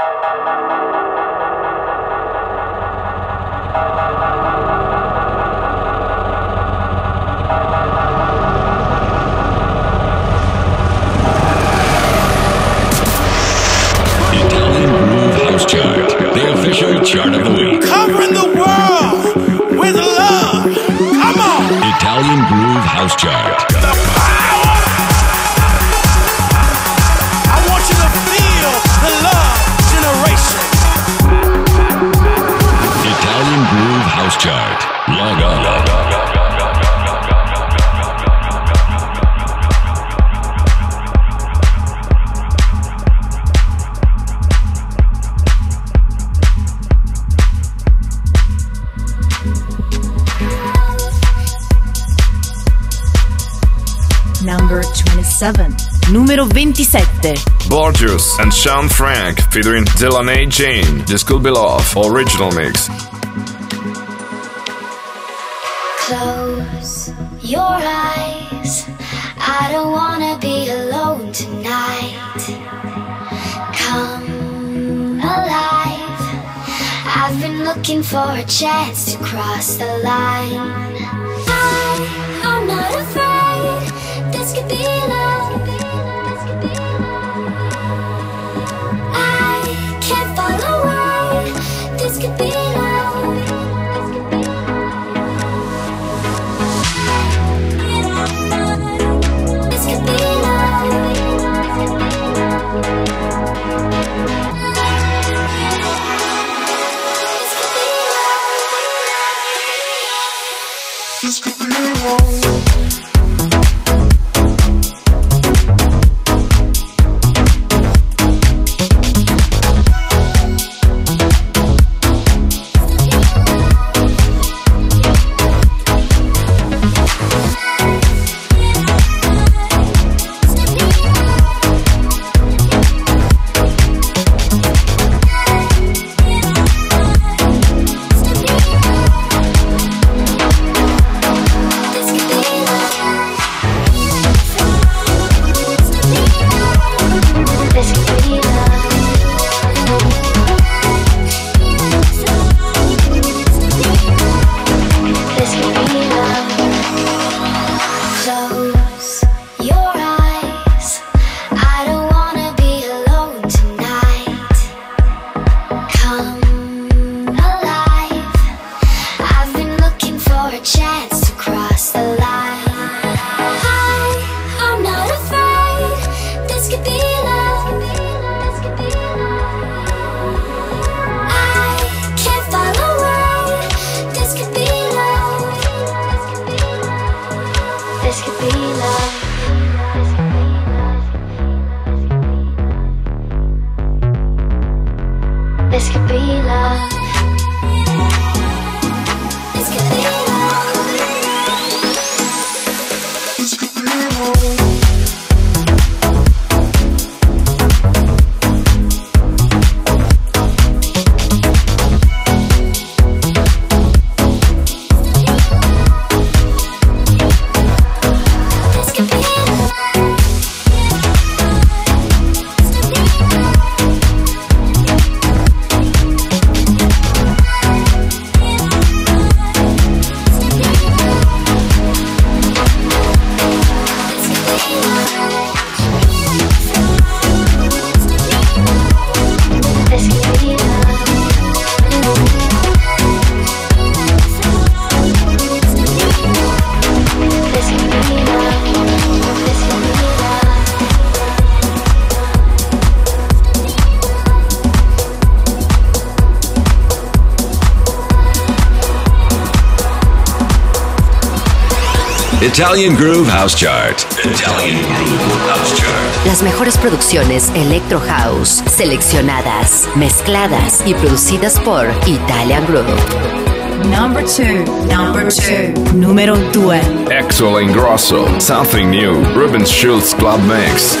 numero 27. Borgeous and Shaun Frank featuring Delaney Jane. This could be love. Original mix. Close your eyes. I don't wanna be alone tonight. Come alive. I've been looking for a chance to cross the line. I, I'm not afraid. Could be Italian Groove House Chart. Italian Groove House Chart. Las mejores producciones Electro House, seleccionadas, mezcladas y producidas por Italian Groove. Number two, number two, número 2. Axel Ingrosso, Something New, Ruben Schultz Club Mix.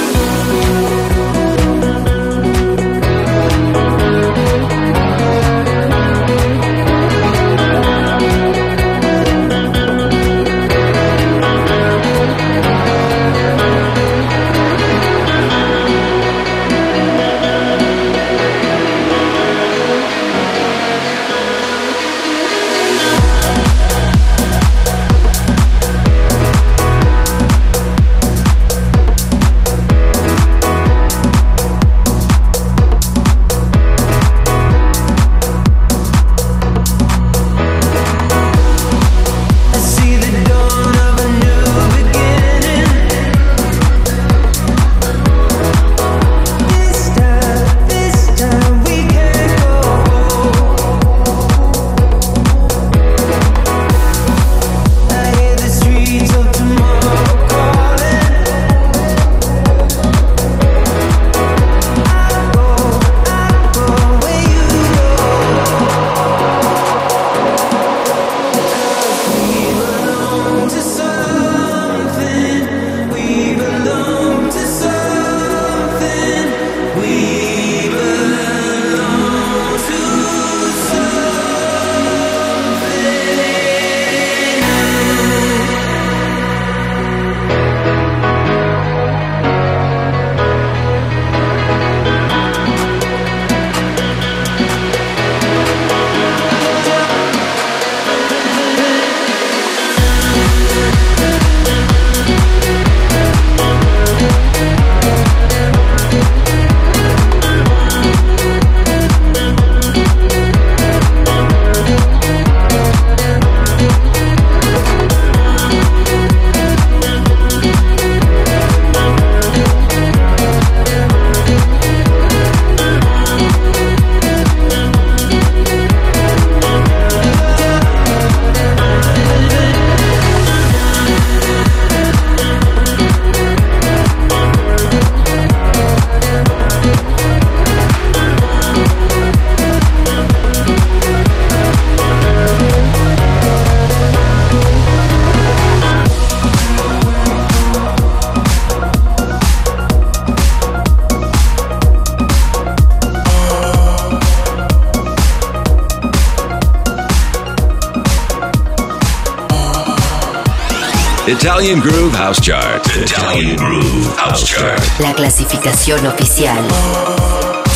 Italian Groove House Chart. Italian Groove House Chart. La clasificación oficial.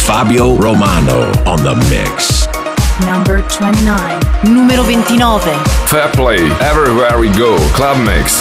Fabio Romano on the mix. Number 29. Numero 29. Fair play, everywhere we go, club mix.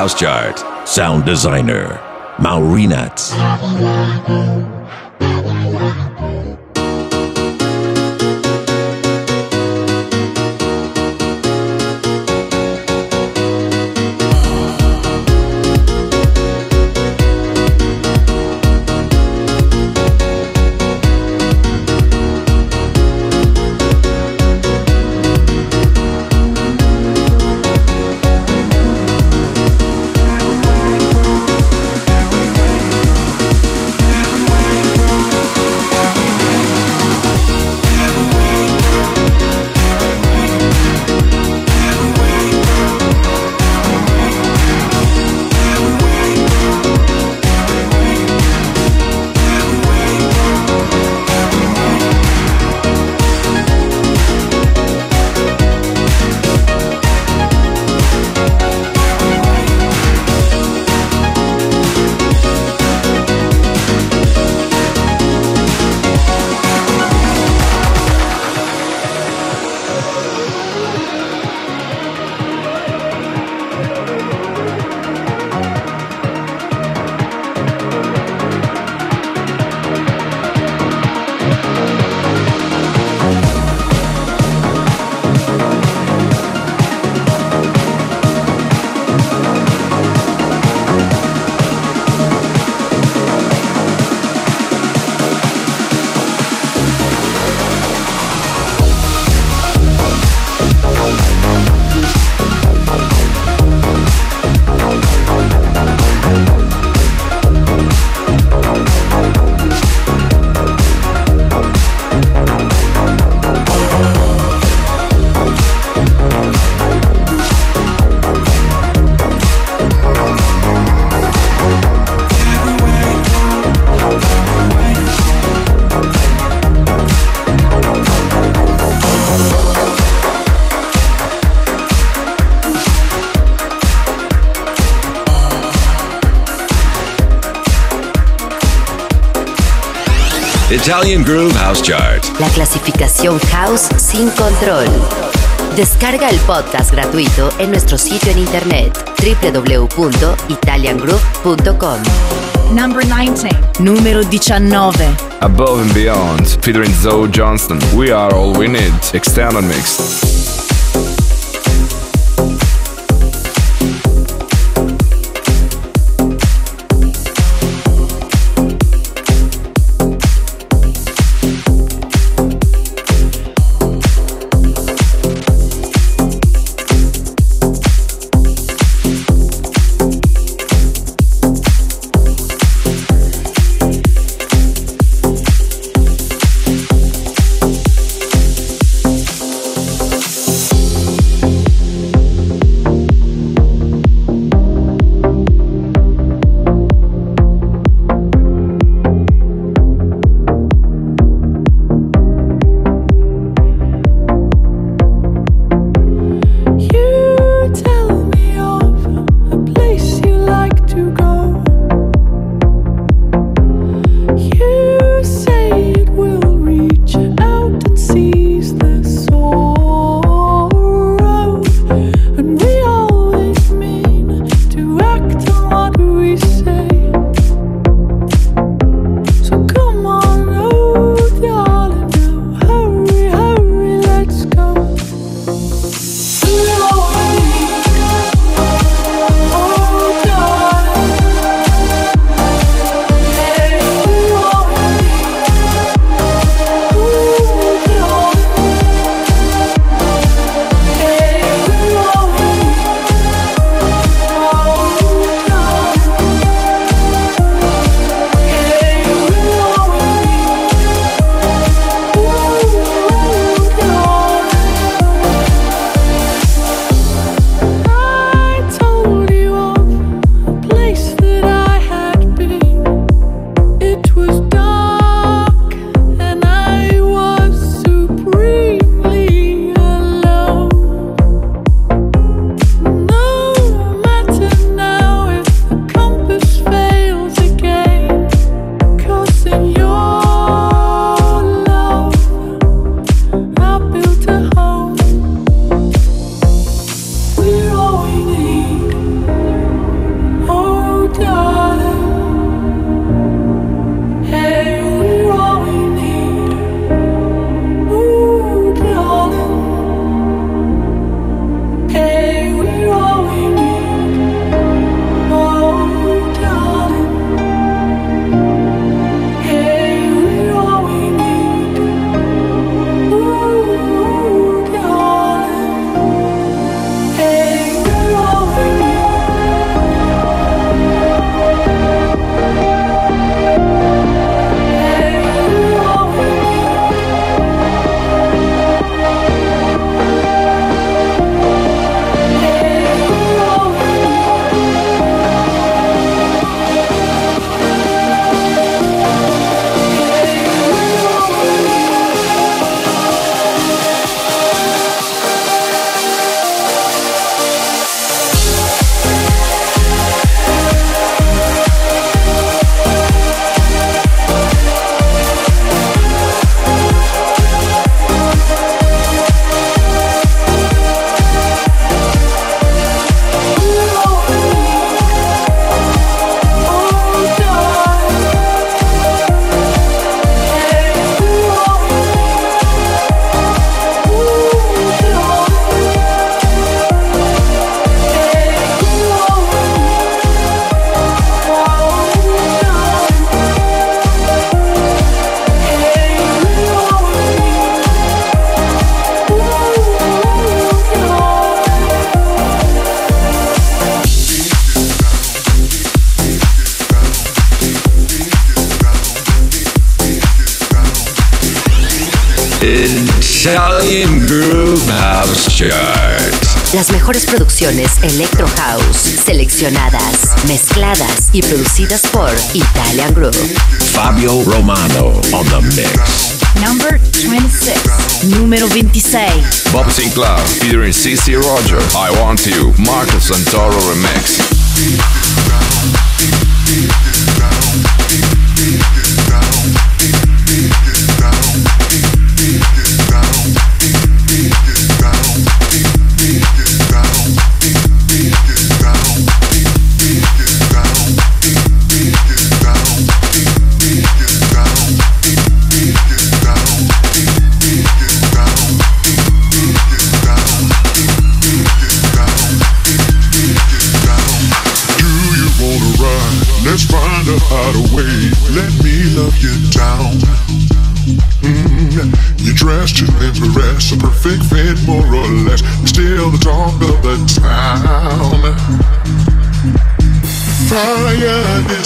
House Chart. Sound designer, Maurinat. Italian Groove House Chart. La clasificación House sin control. Descarga el podcast gratuito en nuestro sitio en internet www.italiangroove.com. Number 19. Numero 19. Above and Beyond, featuring Zoe Johnston. We are all we need. Extended mix. CC Roger, I Want You, Marcus and Toro Remix.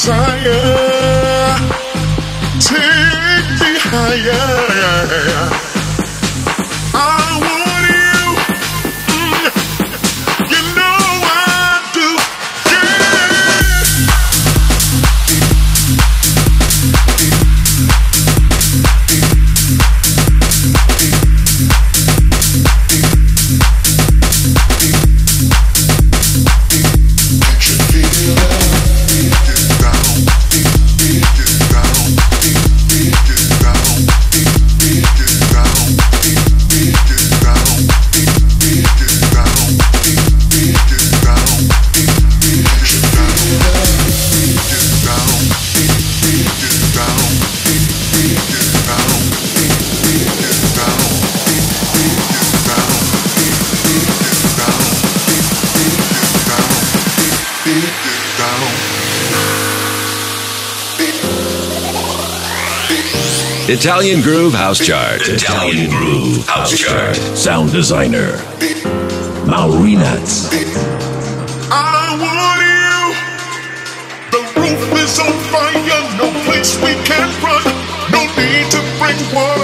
trying. Italian Groove House Chart. Italian Groove House Chart. Sound designer. Maurinats. I want you. The roof is on fire, no place we can run. No need to bring water,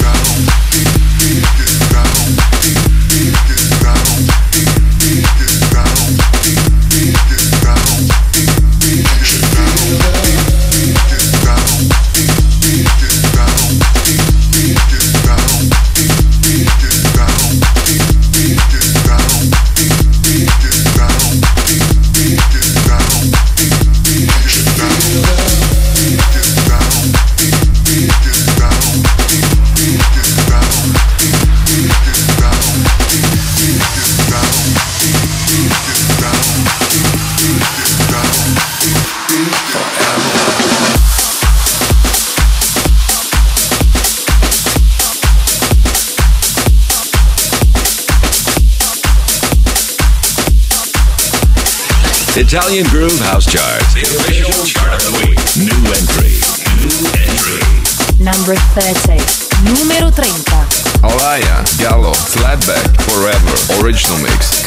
Italian Groove House Chart. The official chart of the week. New entry. New entry. Number 30. Numero 30. Alaya, Gallo, Flatback, Forever, Original Mix.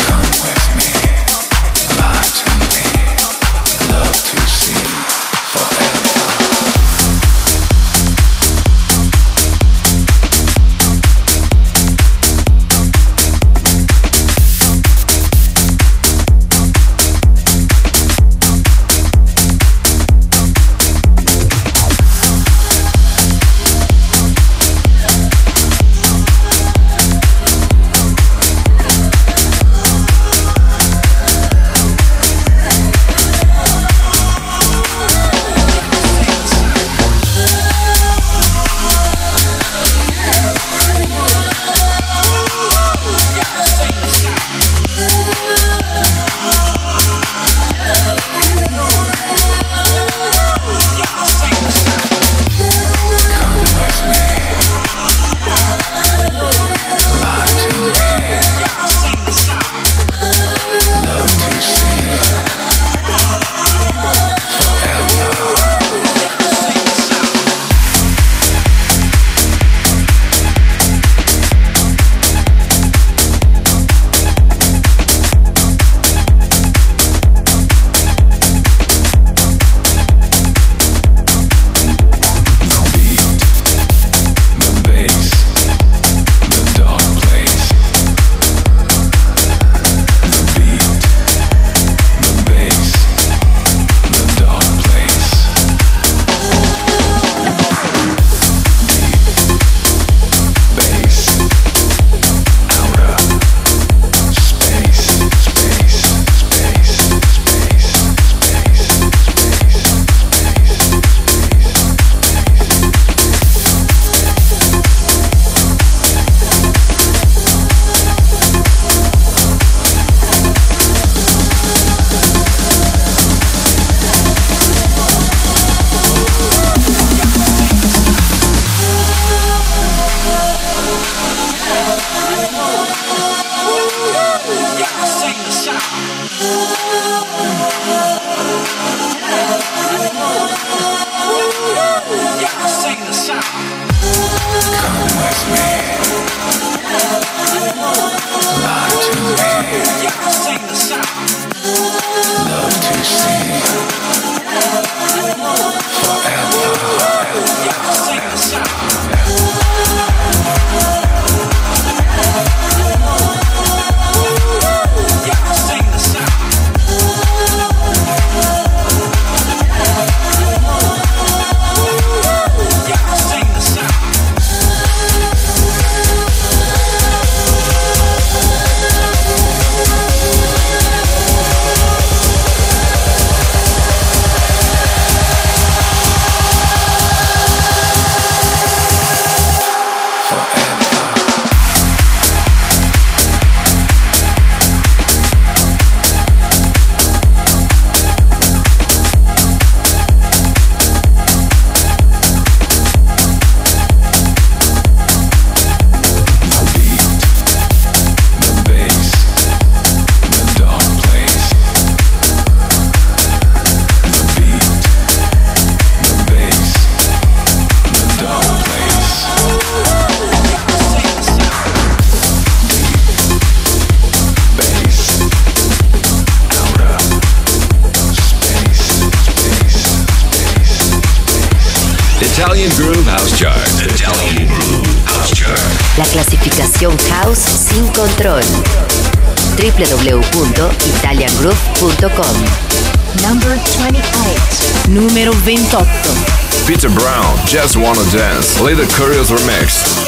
Just Wanna Dance, Little Curious Remix.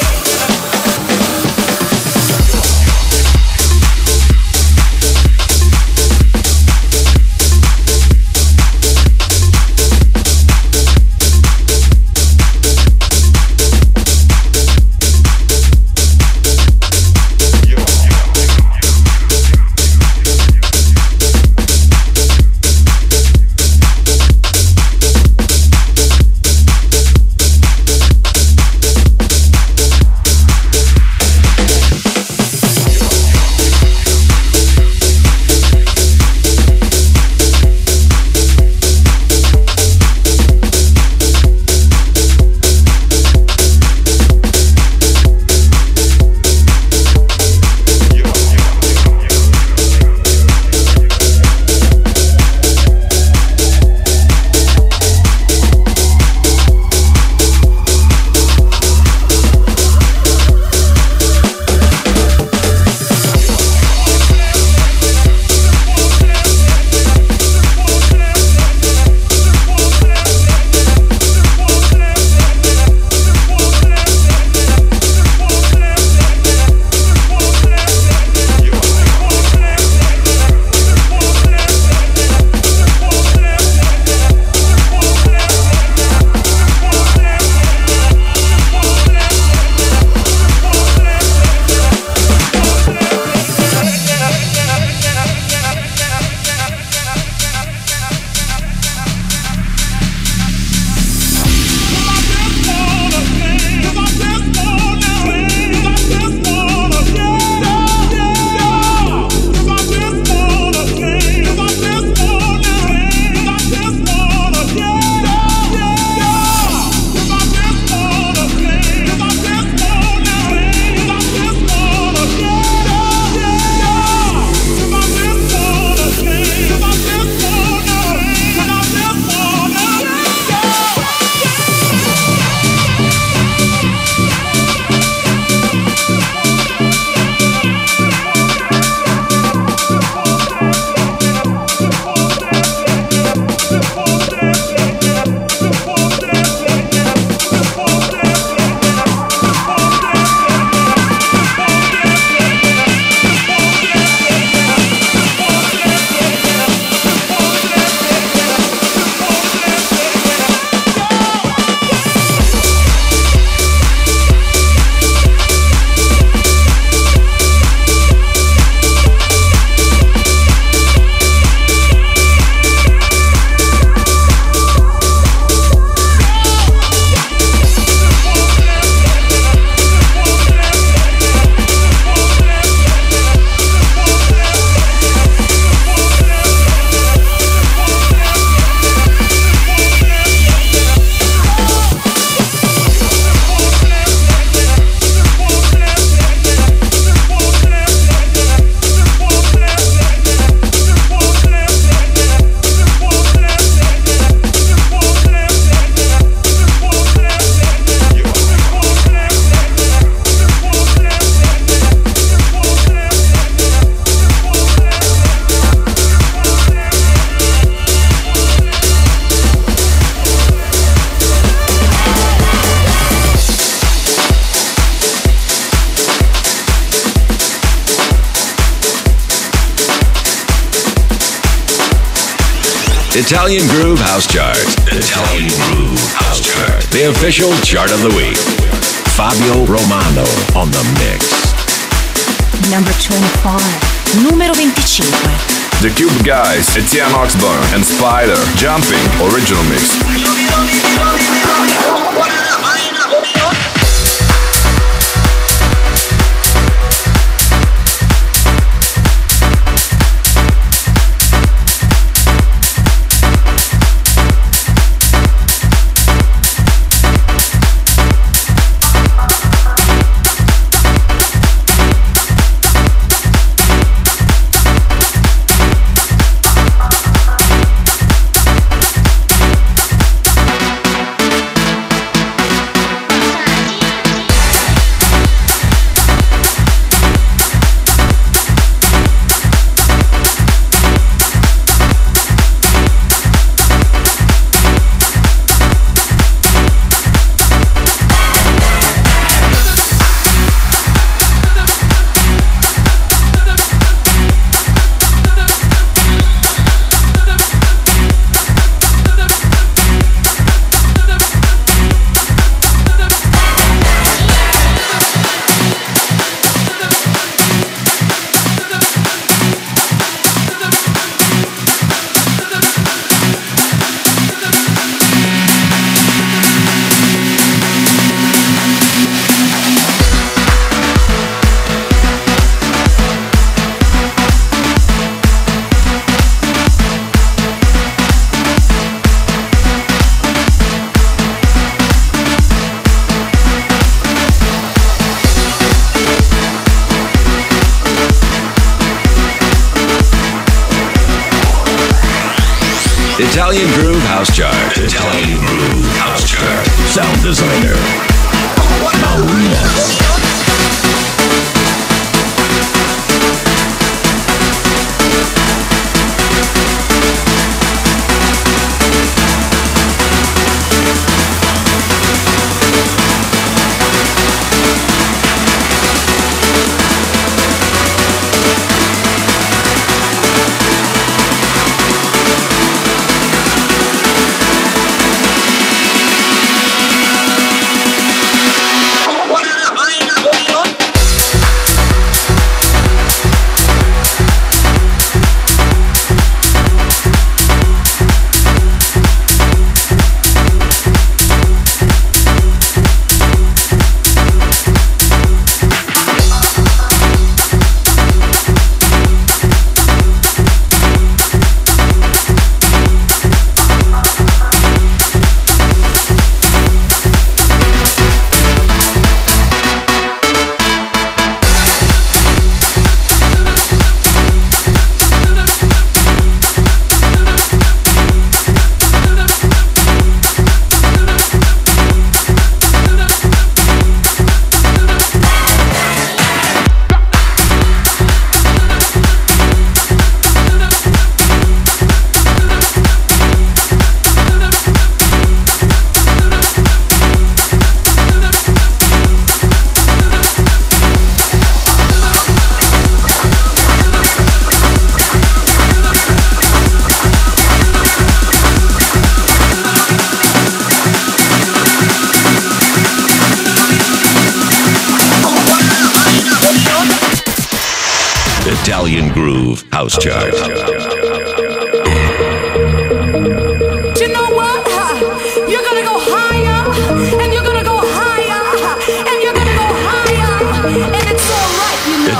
Italian Groove House Chart. Italian Groove House Chart. The official chart of the week. Fabio Romano on the mix. Number 25. Numero 25. The Cube Guys, Etienne Ozborne, and Spider, Jumping, original mix.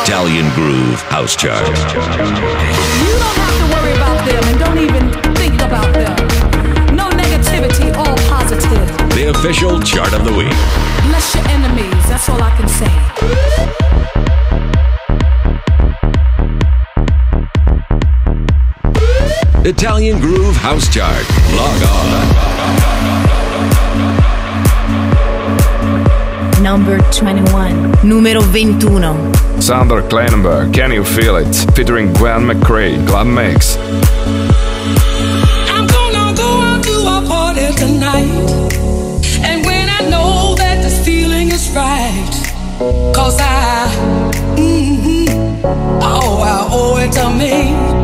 Italian Groove House Chart. You don't have to worry about them, and don't even think about them. No negativity, all positive. The official chart of the week. Bless your enemies, that's all I can say. Italian Groove House Chart. Log on. Number 21. Numero 21. Sander Kleinenberg, Can You Feel It? Featuring Gwen McCrae, Club Mix. I'm gonna go out to a party tonight. And when I know that feeling is right, cause I, mm-hmm, oh, I owe it to me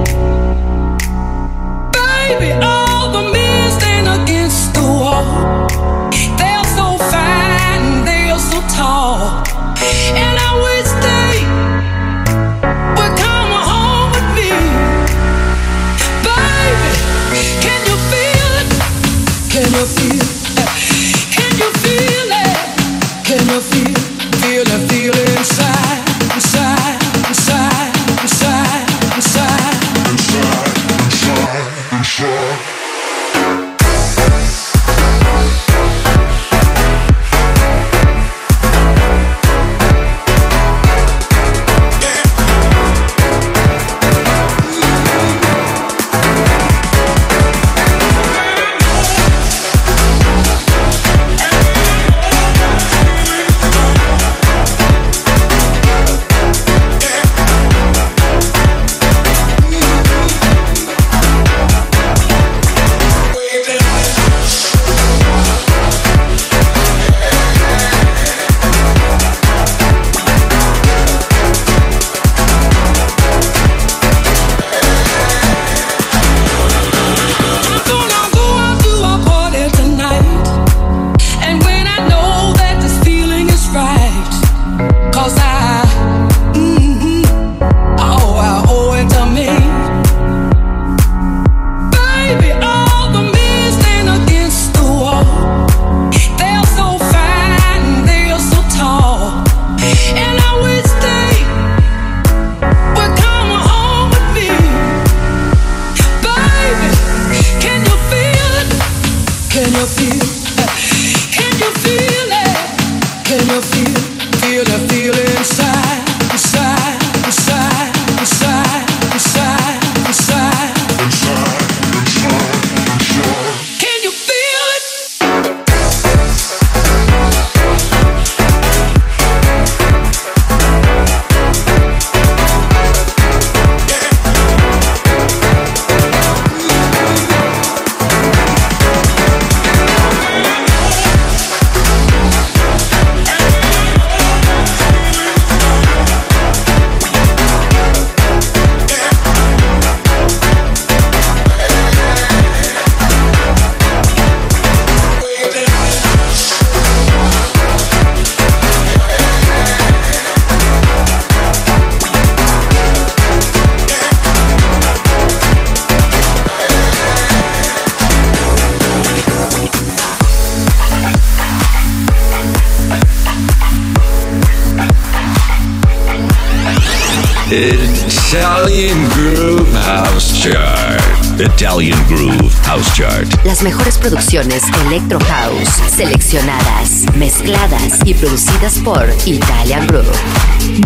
Italian Groove House Chart. Italian Groove House Chart. Las mejores producciones Electro House, seleccionadas, mezcladas y producidas por Italian Groove.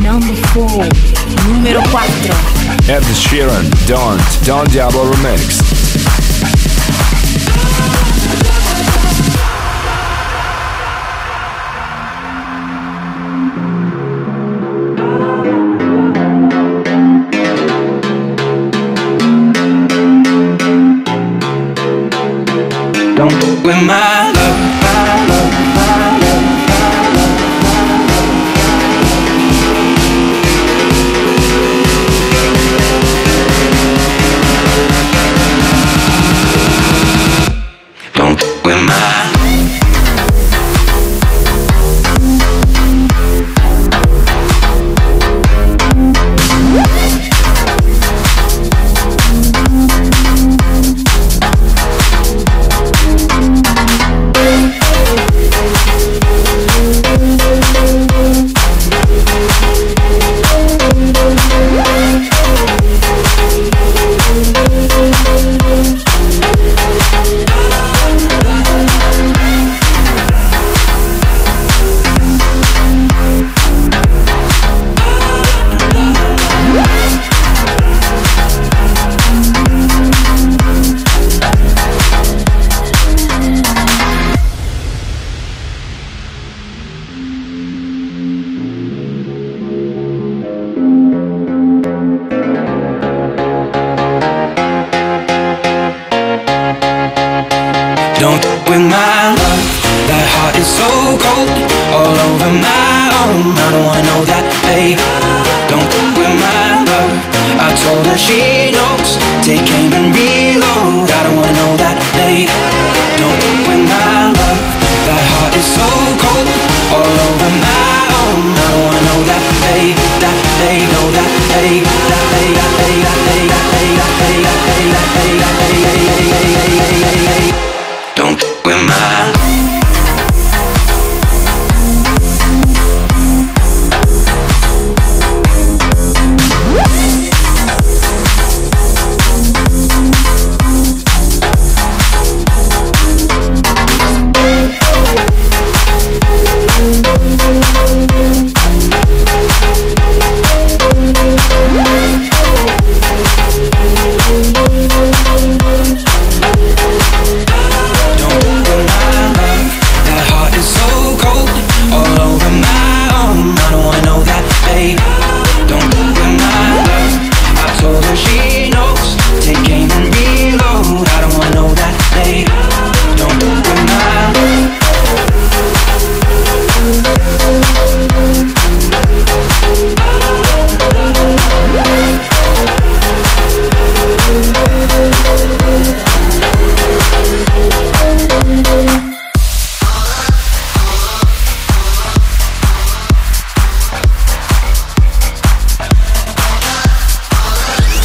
Number 4. Número 4. Ed Sheeran, Don't, Don Diablo Remix. with my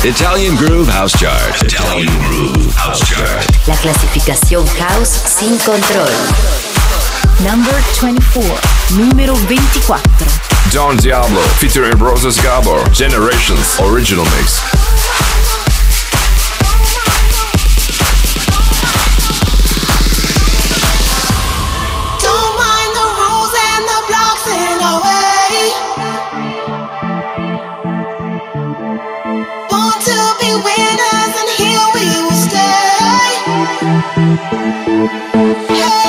Italian Groove House Chart. Italian Groove House Chart. La clasificación House sin control. Number 24. Numero 24. Don Diablo featuring Roses Gabor. Generations Original Mix. Yeah!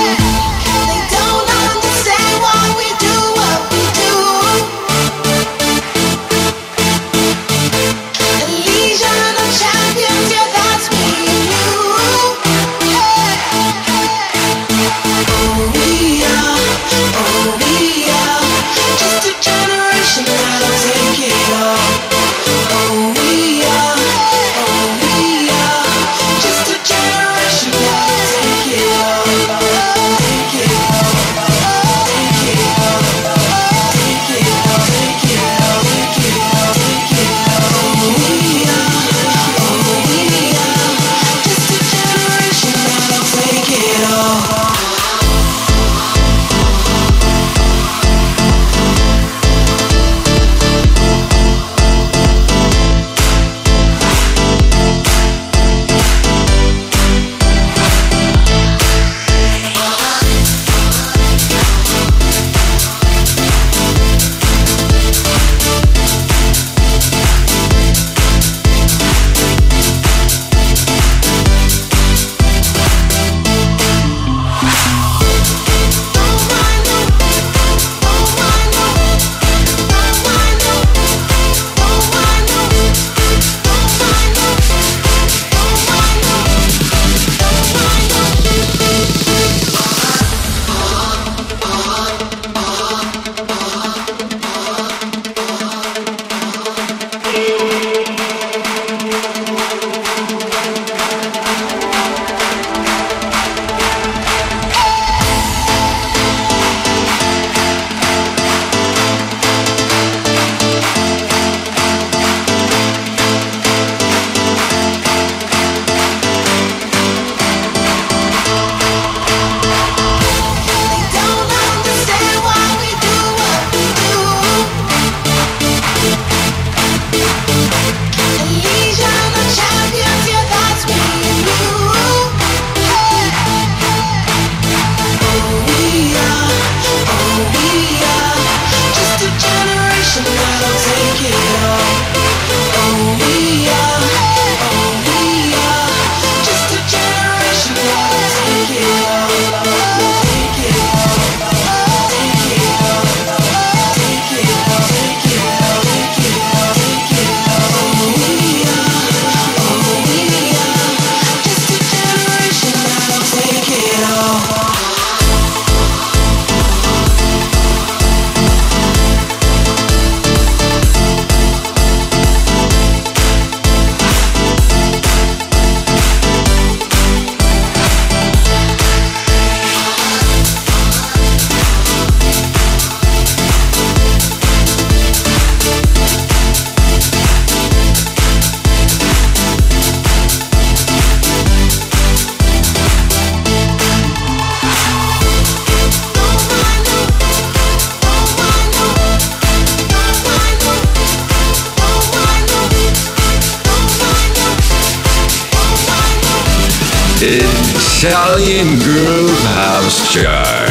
Italian Groove House Chart.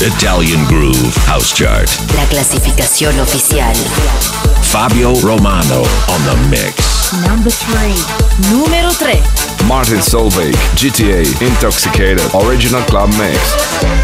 Italian Groove House Chart. La clasificación oficial. Fabio Romano on the mix. Number 3. Numero 3. Martin Solveig, GTA, Intoxicated, Original Club Mix.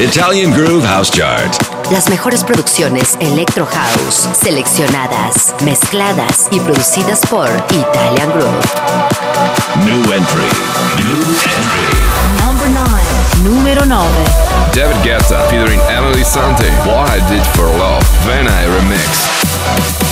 Italian Groove House Chart. Las mejores producciones Electro House, seleccionadas, mezcladas y producidas por Italian Groove. New entry. New entry. Number 9. Numero 9. David Guetta featuring Emeli Sandé. What I Did for Love. Dannic remix.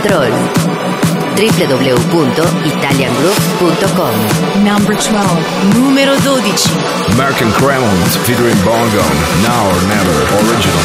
Control. www.italiangroove.com Number 12. Numero 12. American Crowns featuring Bongo. Now or never. Original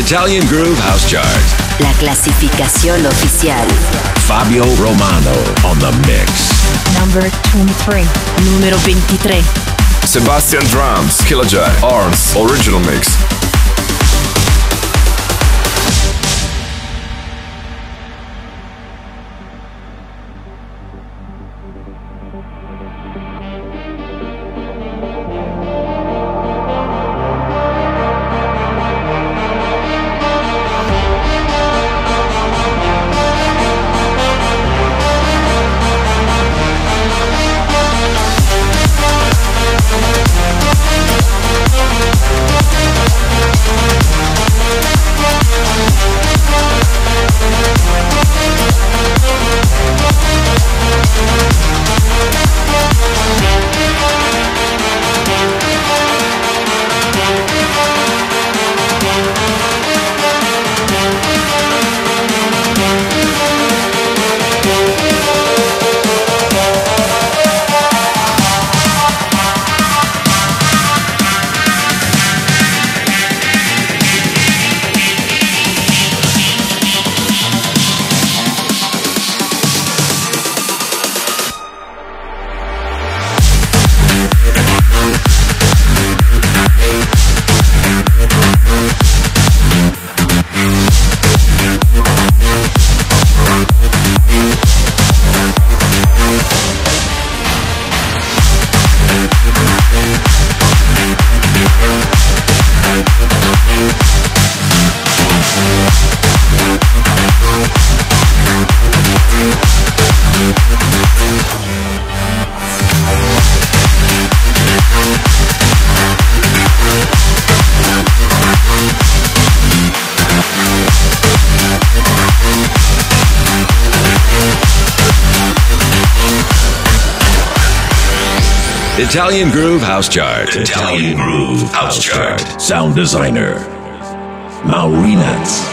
Italian Groove House Chart. La clasificación oficial. Fabio Romano on the mix. Number 23. Numero 23. Sebastian Drums, Killer J, Arms, Original Mix. Italian Groove House Chart. Italian Groove House Chart. Sound designer. Maurinats.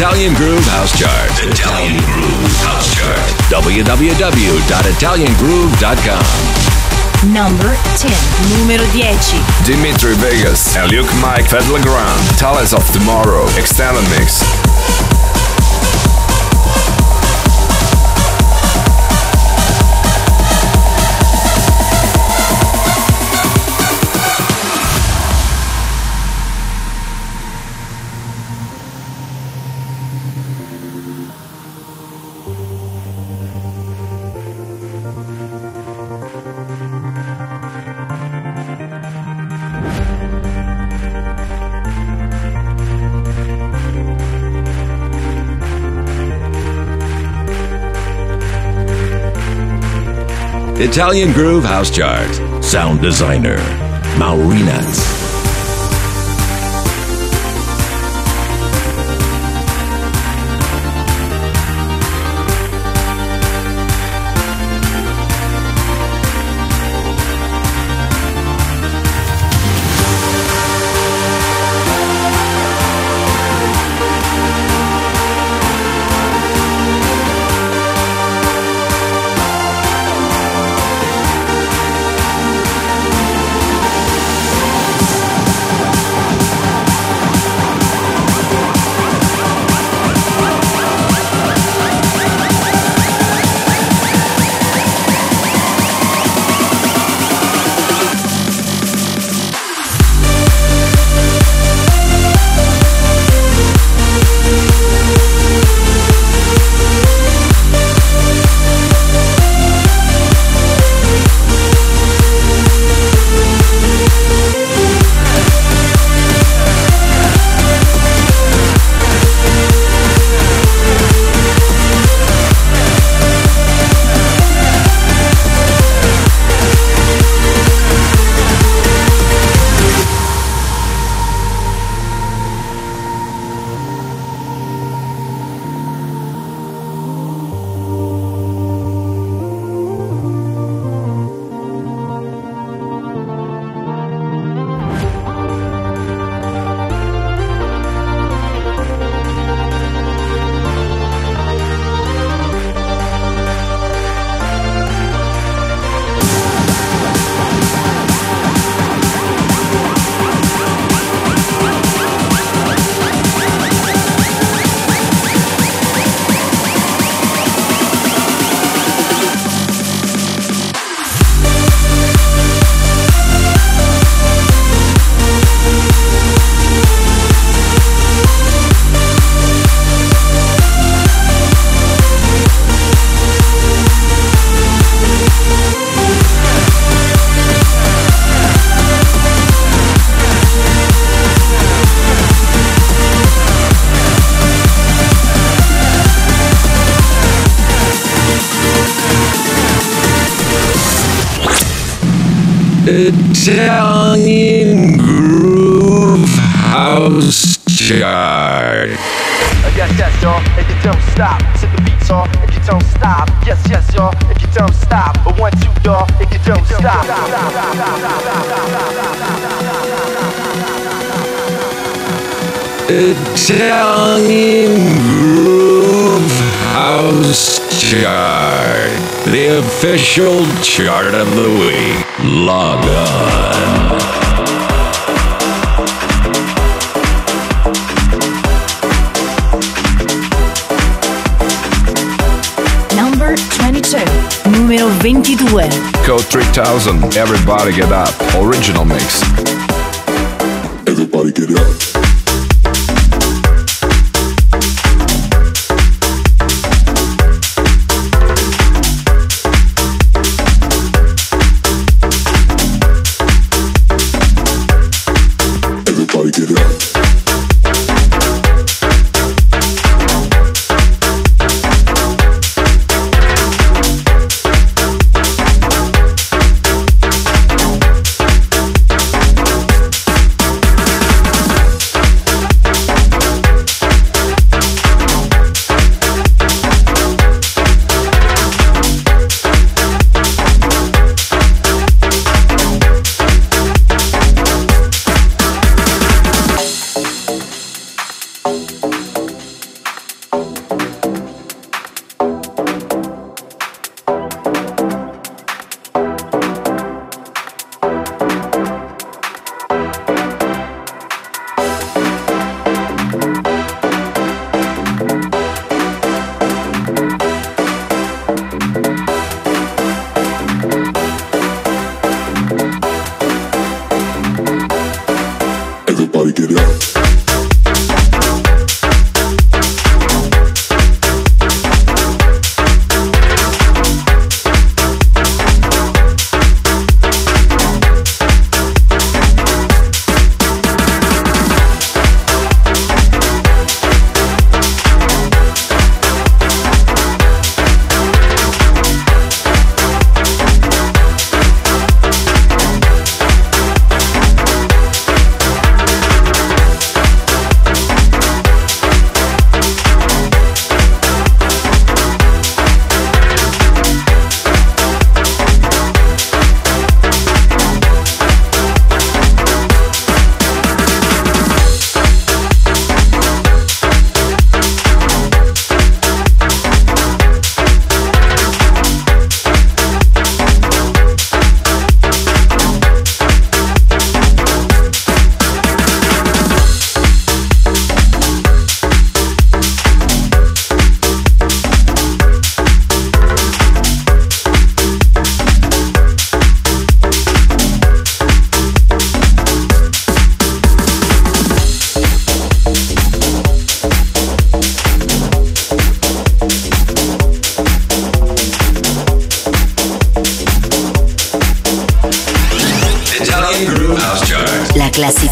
Italian Groove House Chart. Italian Groove House Chart. www.italiangroove.com. Number 10. Numero 10. Dimitri Vegas and Like Mike Fedlegrand, Tales of Tomorrow, Extended Mix. Italian Groove House Chart. Sound designer. Maurinats. Italian Groove House Chart. Yes, yes, y'all, if you don't stop, to the beat, y'all, if you don't stop. Yes, yes, y'all, if you don't stop. But one, two, y'all, if you don't stop. Italian Groove House Chart. The official chart of the week. Log on. Number 22. Numero 22. Code 3000. Everybody get up. Original mix. Everybody get up.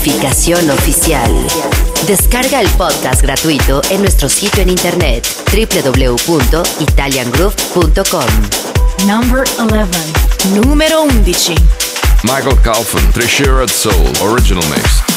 Oficial. Descarga el podcast gratuito en nuestro sitio en internet www.italiangroove.com. Number 11. Numero 11. Michael Calfan. Treasure at Soul. Original mix.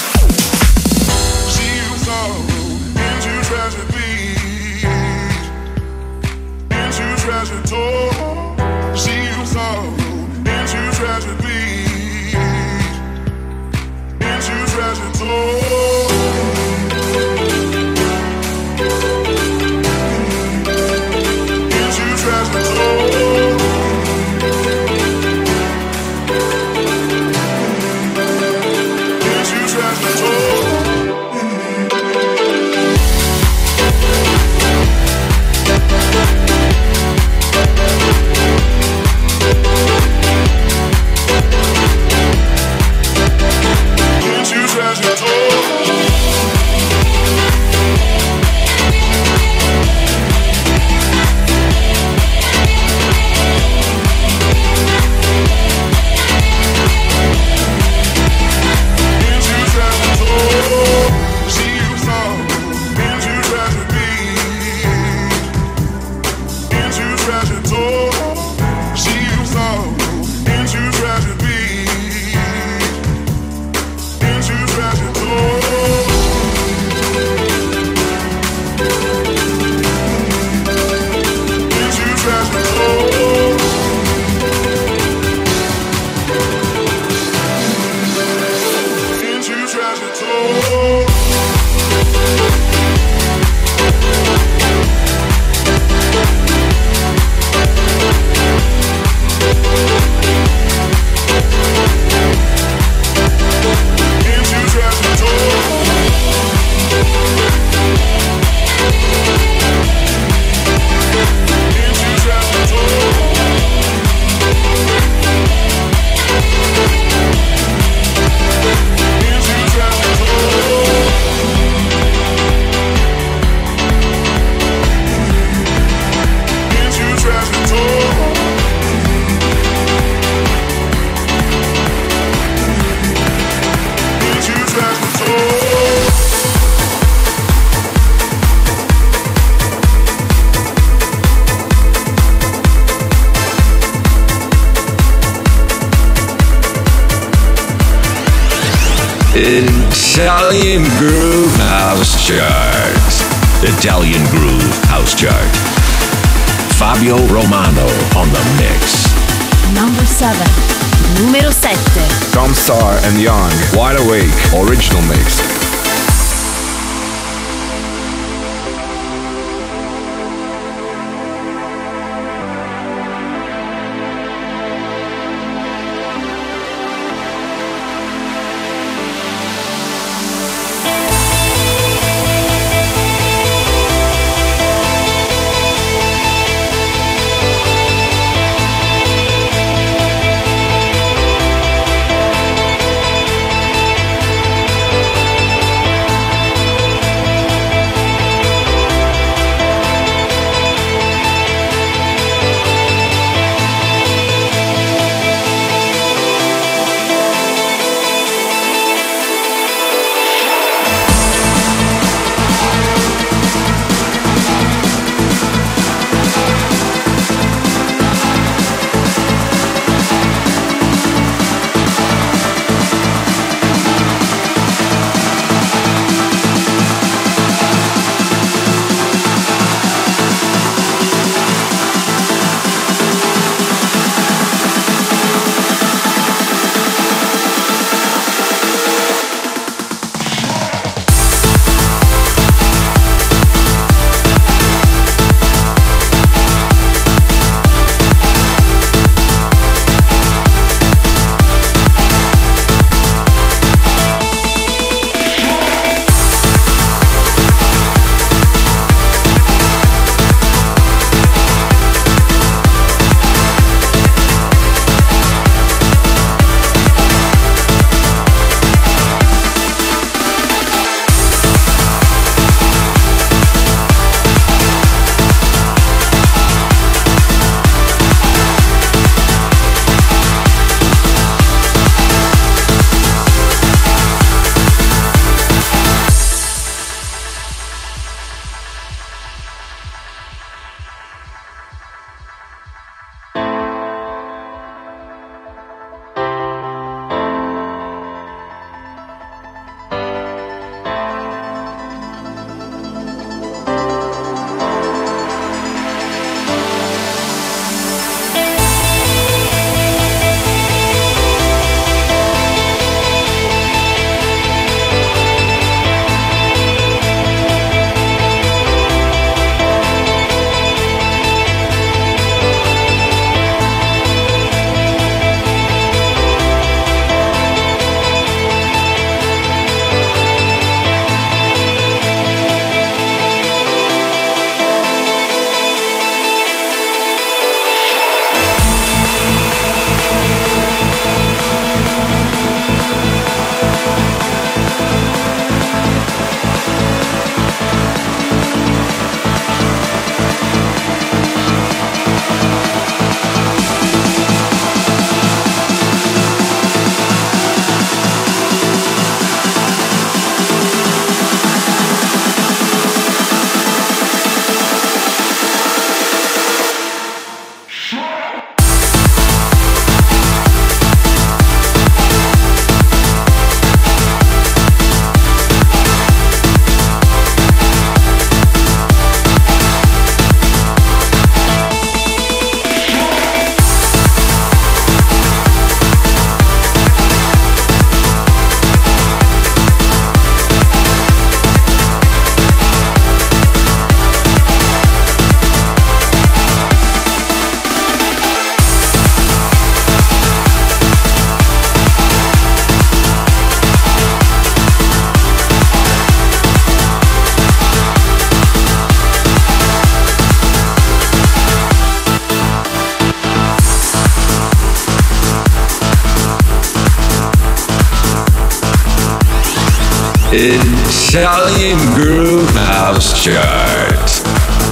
Italian Groove House Chart.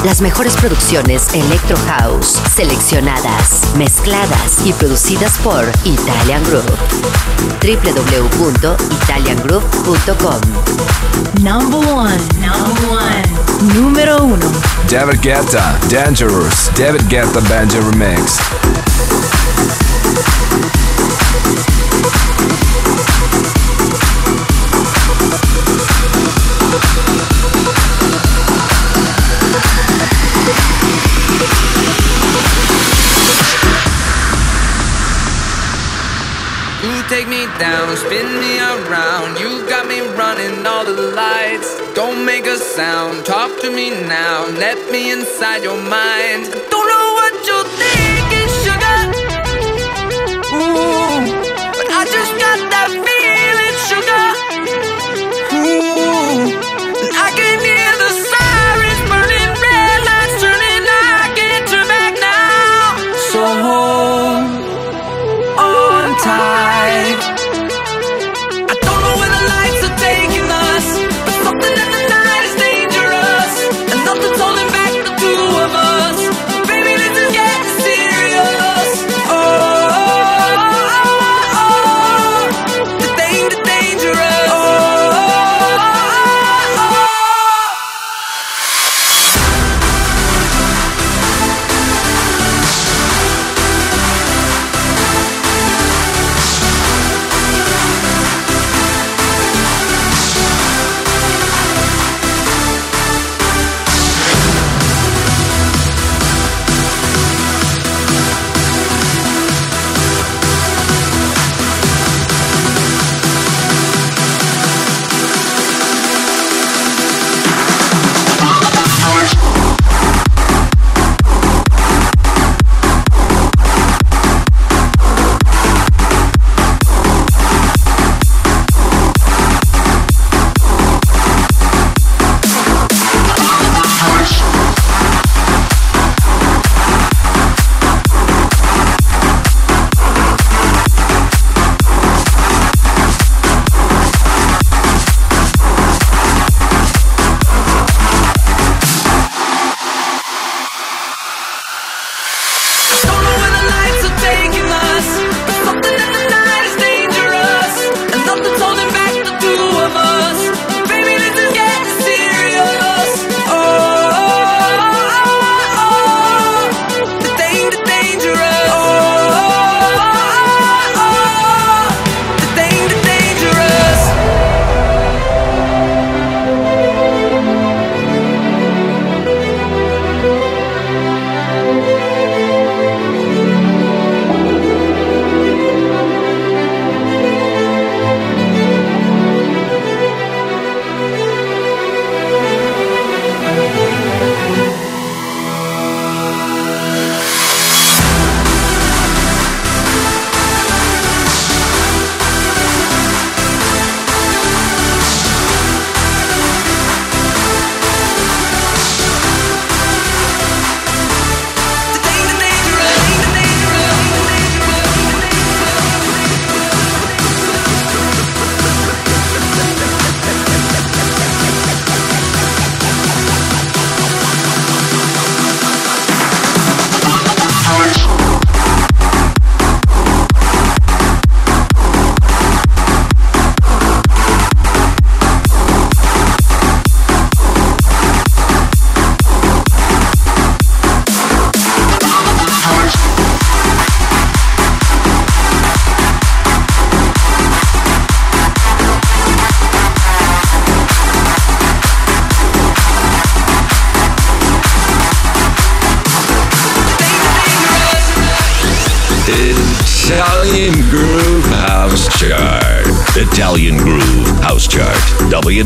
Las mejores producciones Electro House, seleccionadas, mezcladas y producidas por Italian Groove. www.italiangroove.com Number one. Number one. Número uno. David Guetta, Dangerous, David Guetta Banjo Remix. spin me around. You got me running all the lights. Don't make a sound. Talk to me now. Let me inside your mind. Don't know.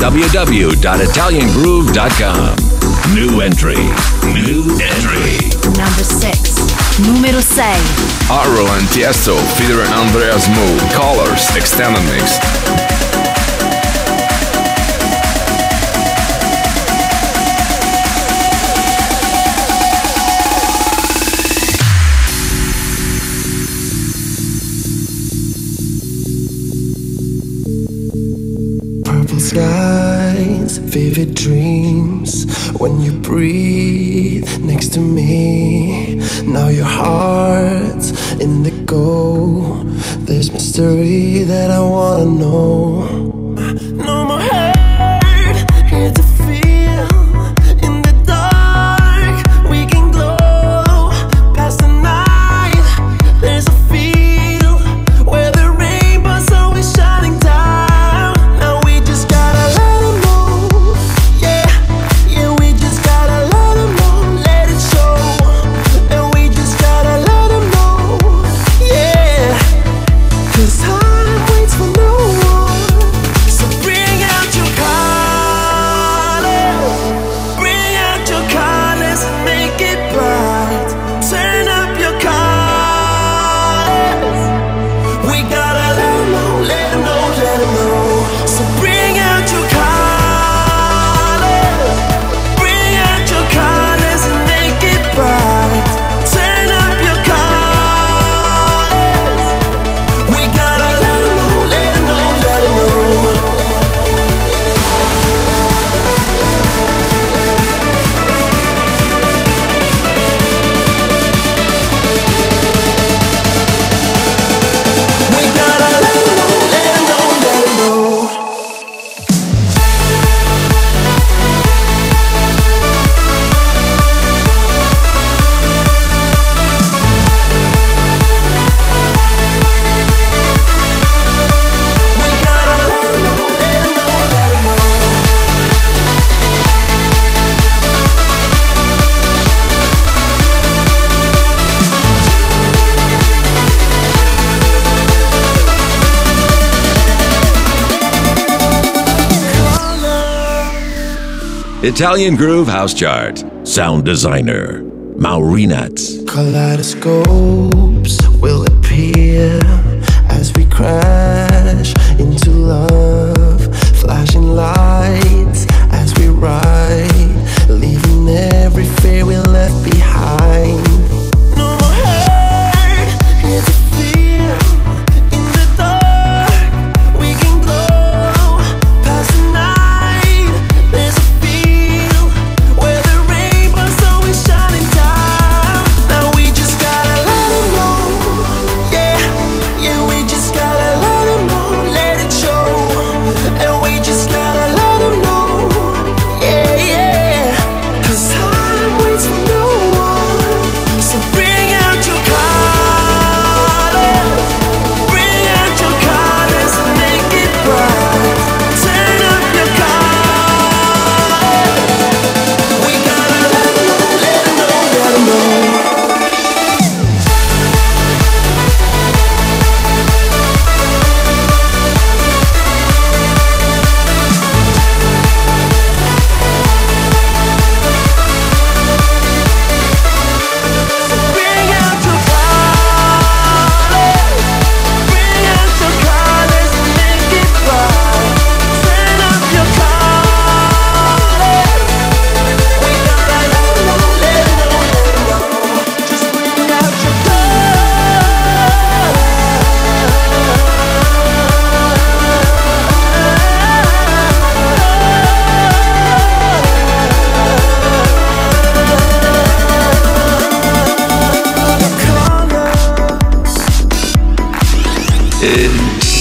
www.italiangroove.com. New entry. New entry. Number 6. Numero 6. Arlo and Tiesto featuring Andreas Moe. Colors. Extended mix. Italian Groove House Chart. Sound designer, Maurinat. Kaleidoscopes will appear as we crash into love. Flashing lights as we ride, leaving every fear we left behind.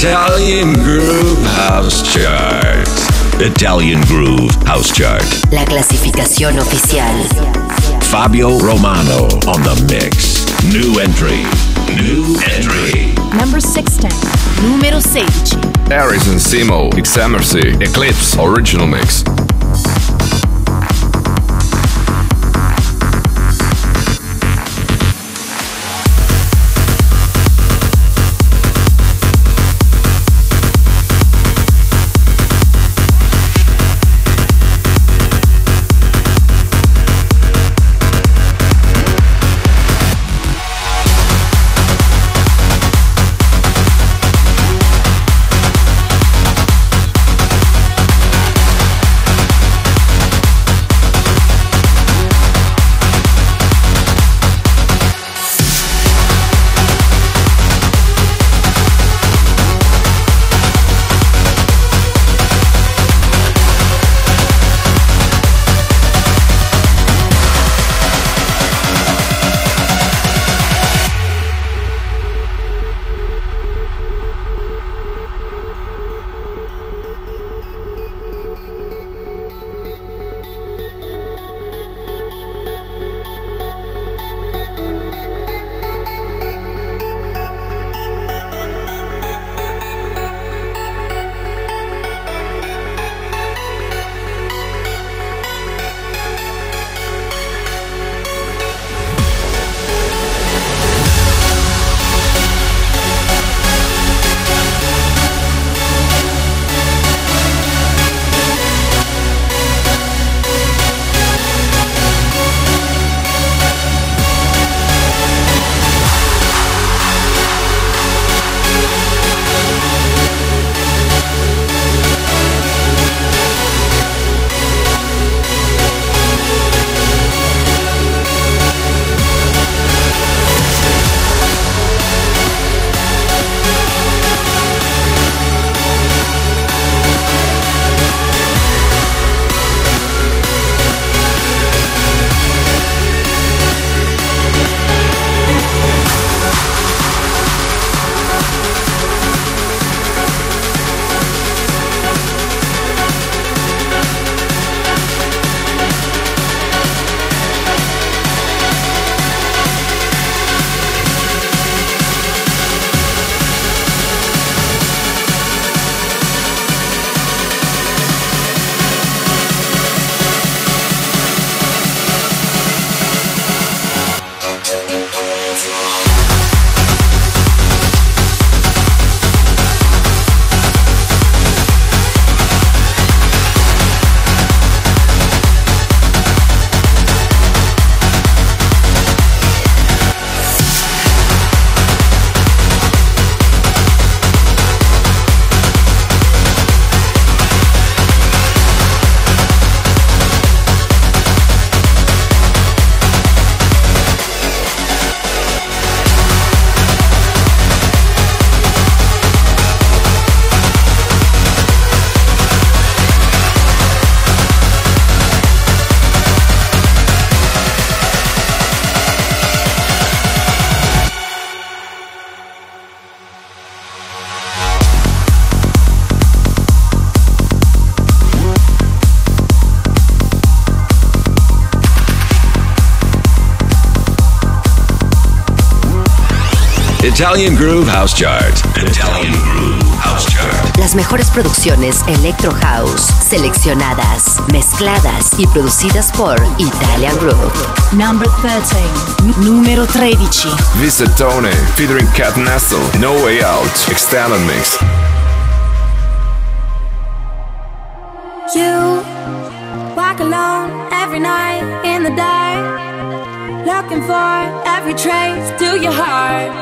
Italian Groove House Chart. Italian Groove House Chart. La clasificación oficial. Fabio Romano on the mix. New entry. New entry. Number 16. Numero 16. Harrison Simo, Xemercy, Eclipse, Original Mix. Italian Groove House Chart. Italian Groove House Chart. Las mejores producciones Electro House, seleccionadas, mezcladas y producidas por Italian Groove. Number 13, número 13. Visitone, featuring Cat Nassel, No Way Out, Extended Mix. You walk alone every night in the dark, looking for every trace to your heart.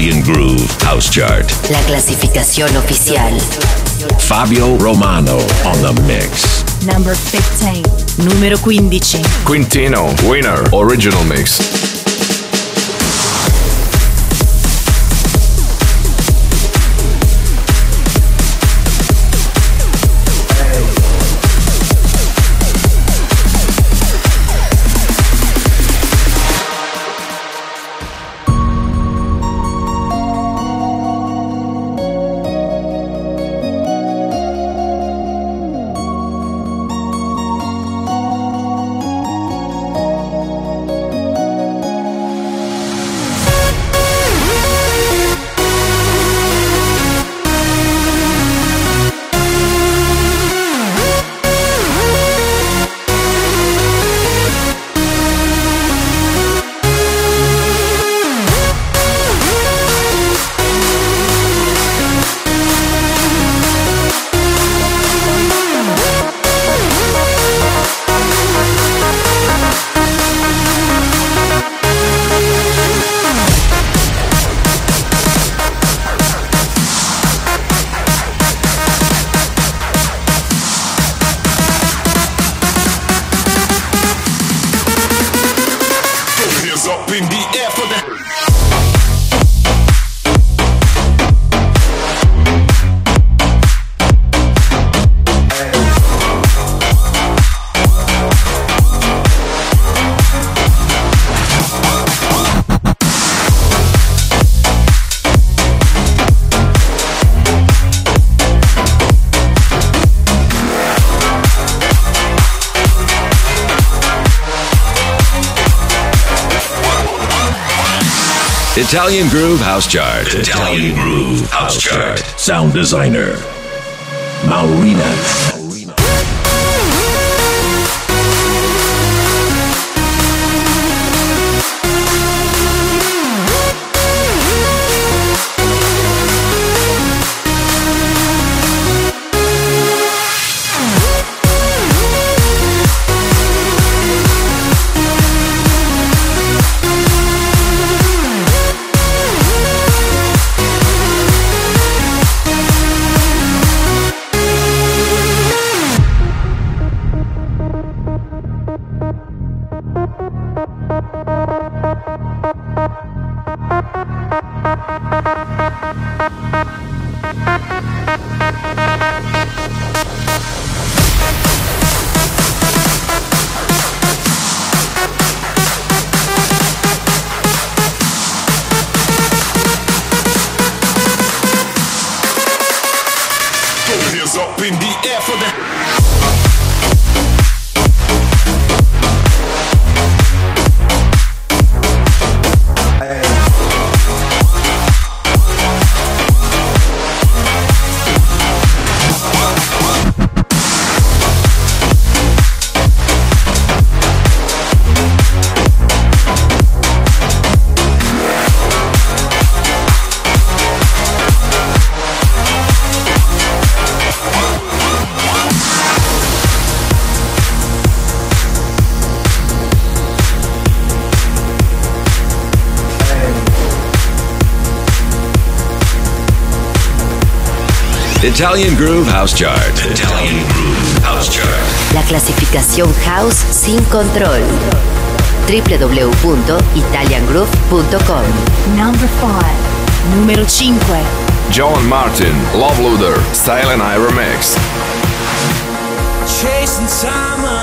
Italian Groove House Chart. La clasificación oficial. Fabio Romano on the mix. Number 15. Numero 15. Quintino, winner, original mix. Italian Groove House Chart. Italian Groove House Chart. Sound designer, Maurina. Italian Groove House Chart. Italian Groove House Chart. La clasificación House sin control. www.italiangroove.com Number 5. Numero 5. John Martin, Love Loader, Style and I Remix. Chasing summer,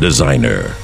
designer.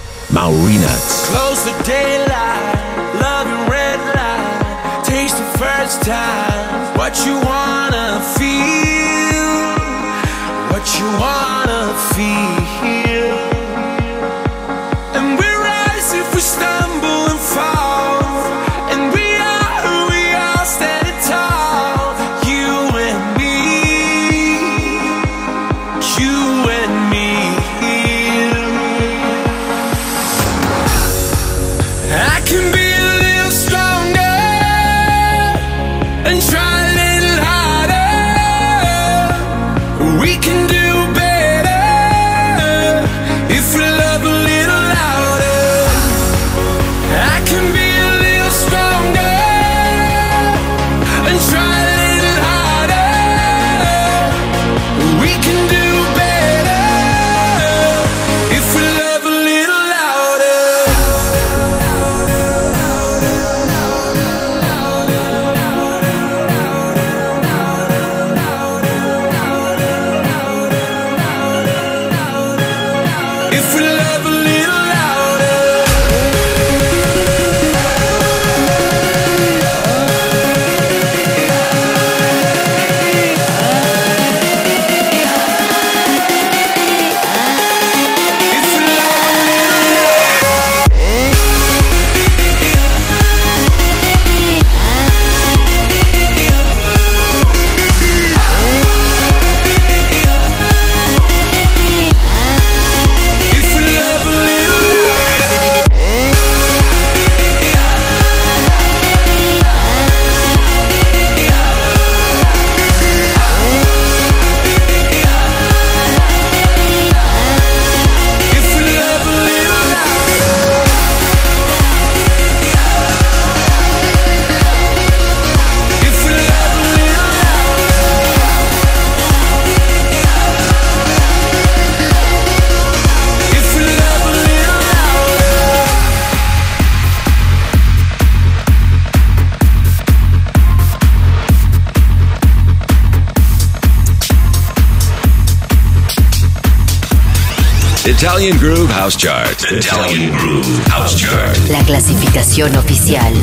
Italian Groove House Chart. Italian Groove House Chart. La clasificación oficial.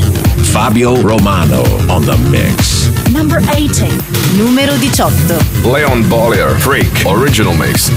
Fabio Romano on the mix. Number 18. Numero 18. Leon Bolier, Freak, Original Mix.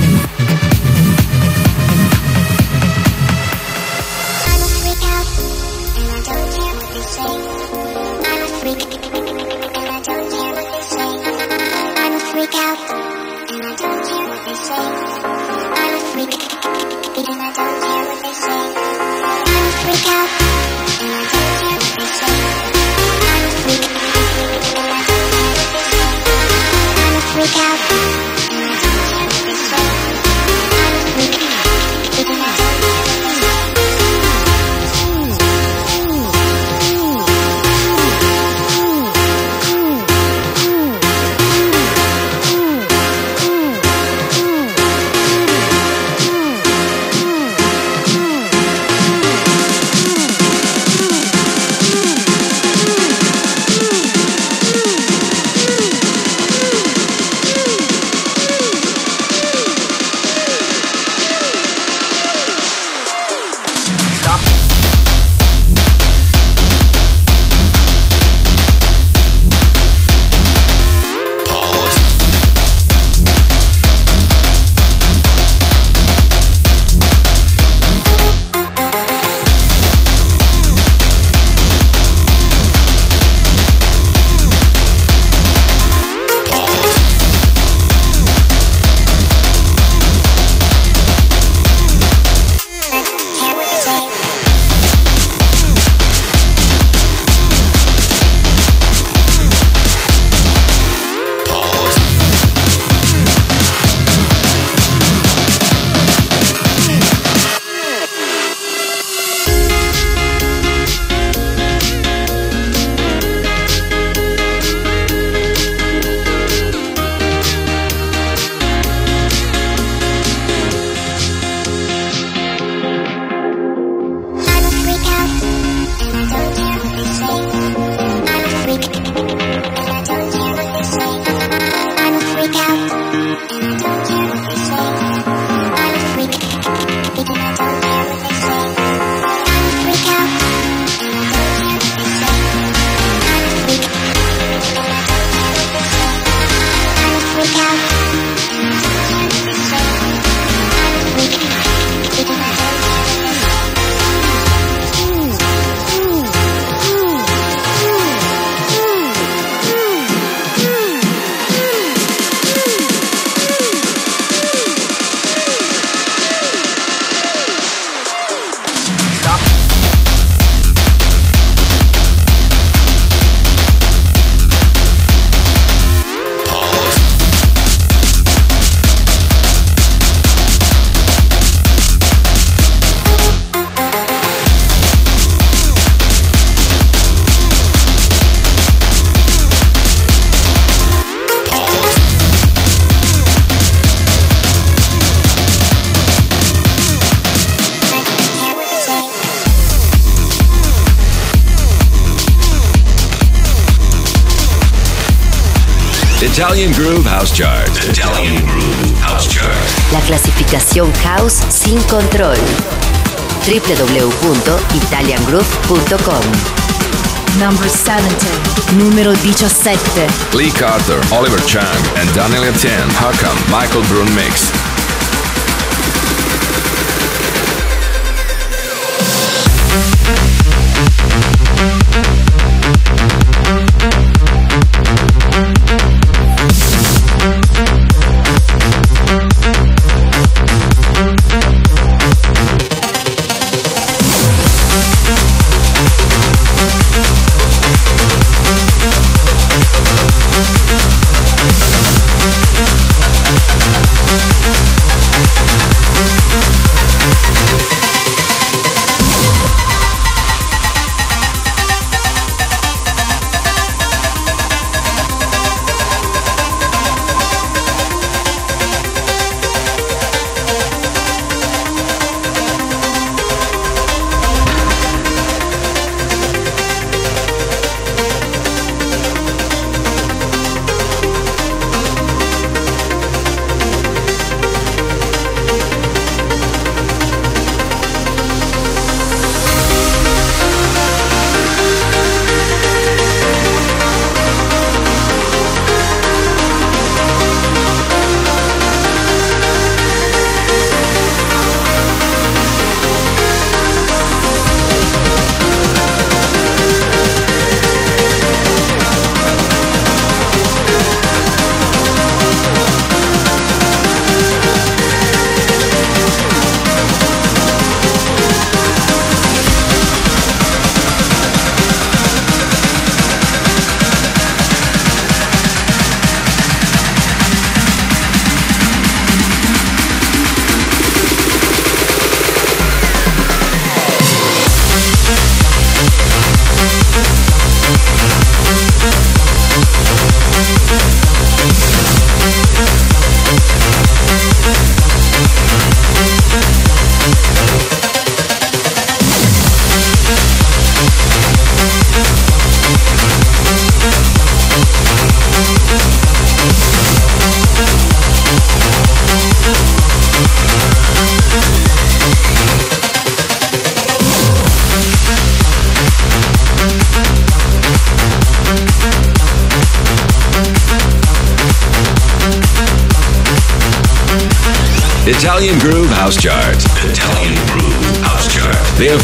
Italian Groove House Chart. Italian Groove House Chart. La clasificación house sin control. www.italiangroove.com Number 17. Numero 17. Lee Carter, Oliver Chang, and Daniel Etienne. How come? Michael Brun Mix.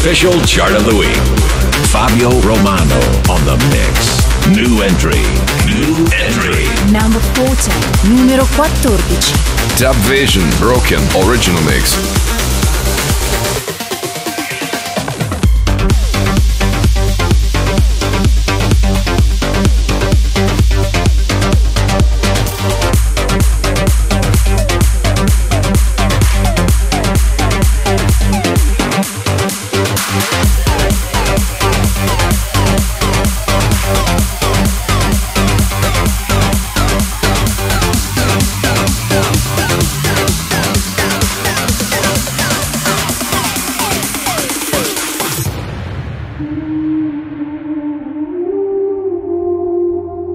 Official chart of the week. Fabio Romano on the mix. New entry. New entry. Number 14. Numero 14. Dub Vision, Broken, Original Mix.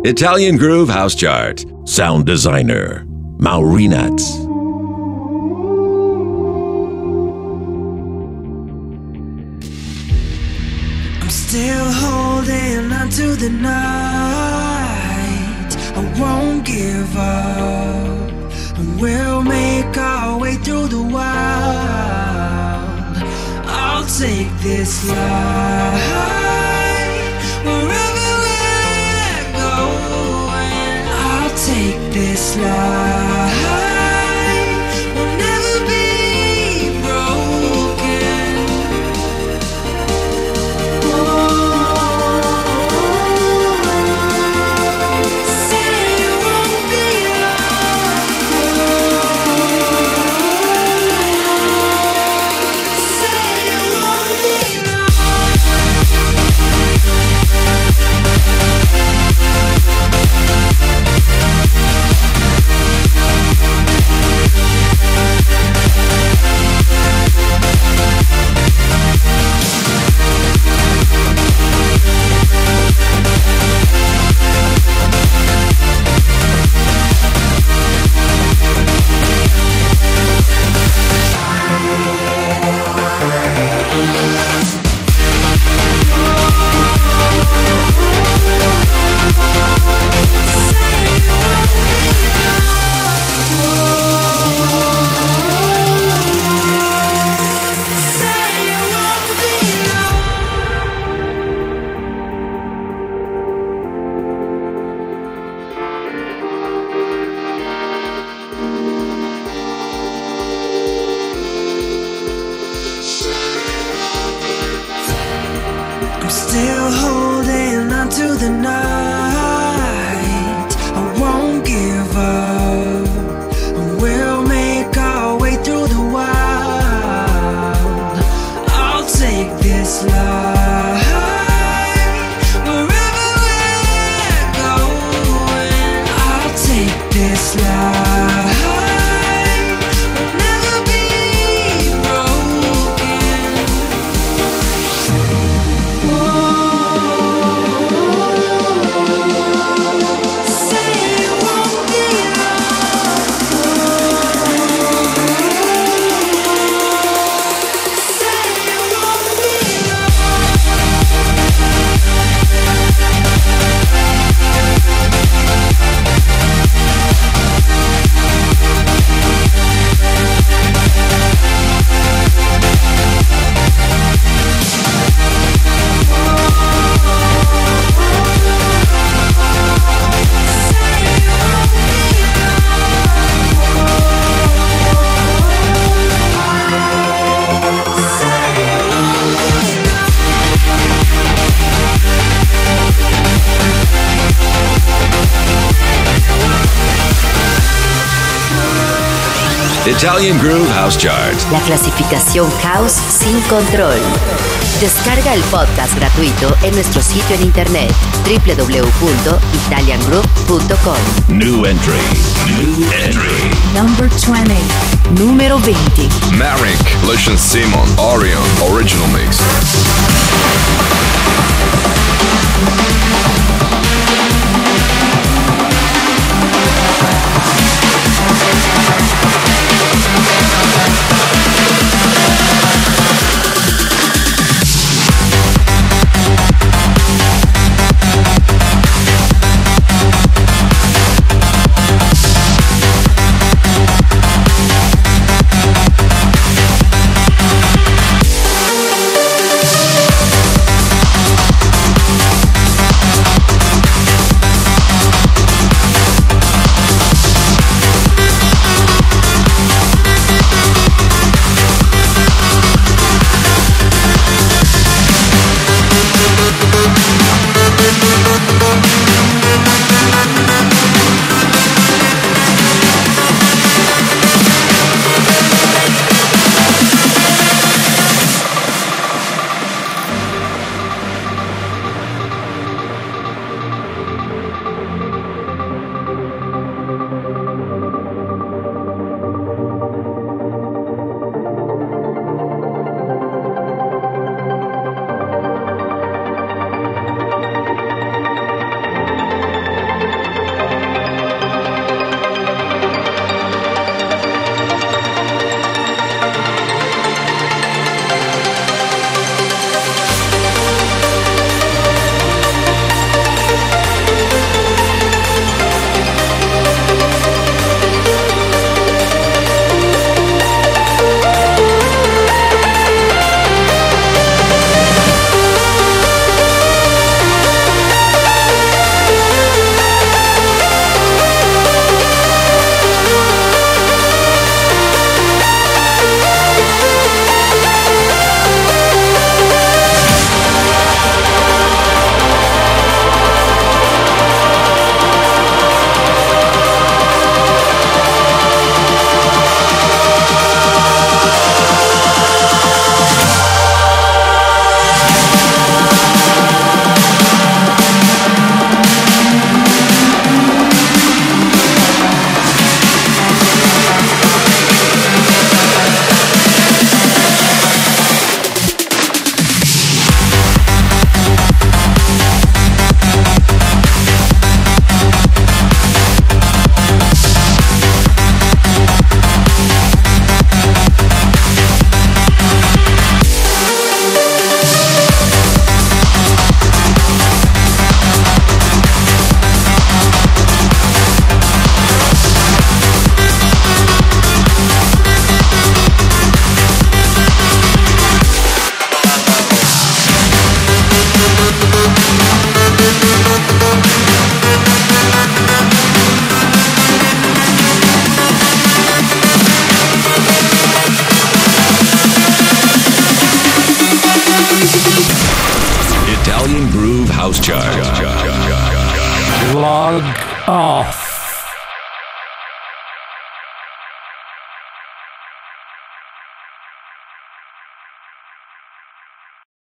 Italian Groove House Chart. Sound designer, Maurinats. I'm still holding on to the night. I won't give up. And we'll make our way through the wild. I'll take this life this. Italian Groove House Chart. La clasificación House sin control. Descarga el podcast gratuito en nuestro sitio en internet www.italiangroup.com. New entry. New entry. Number 20. Número 20. Marek, Lucian Simon, Orion, Original Mix.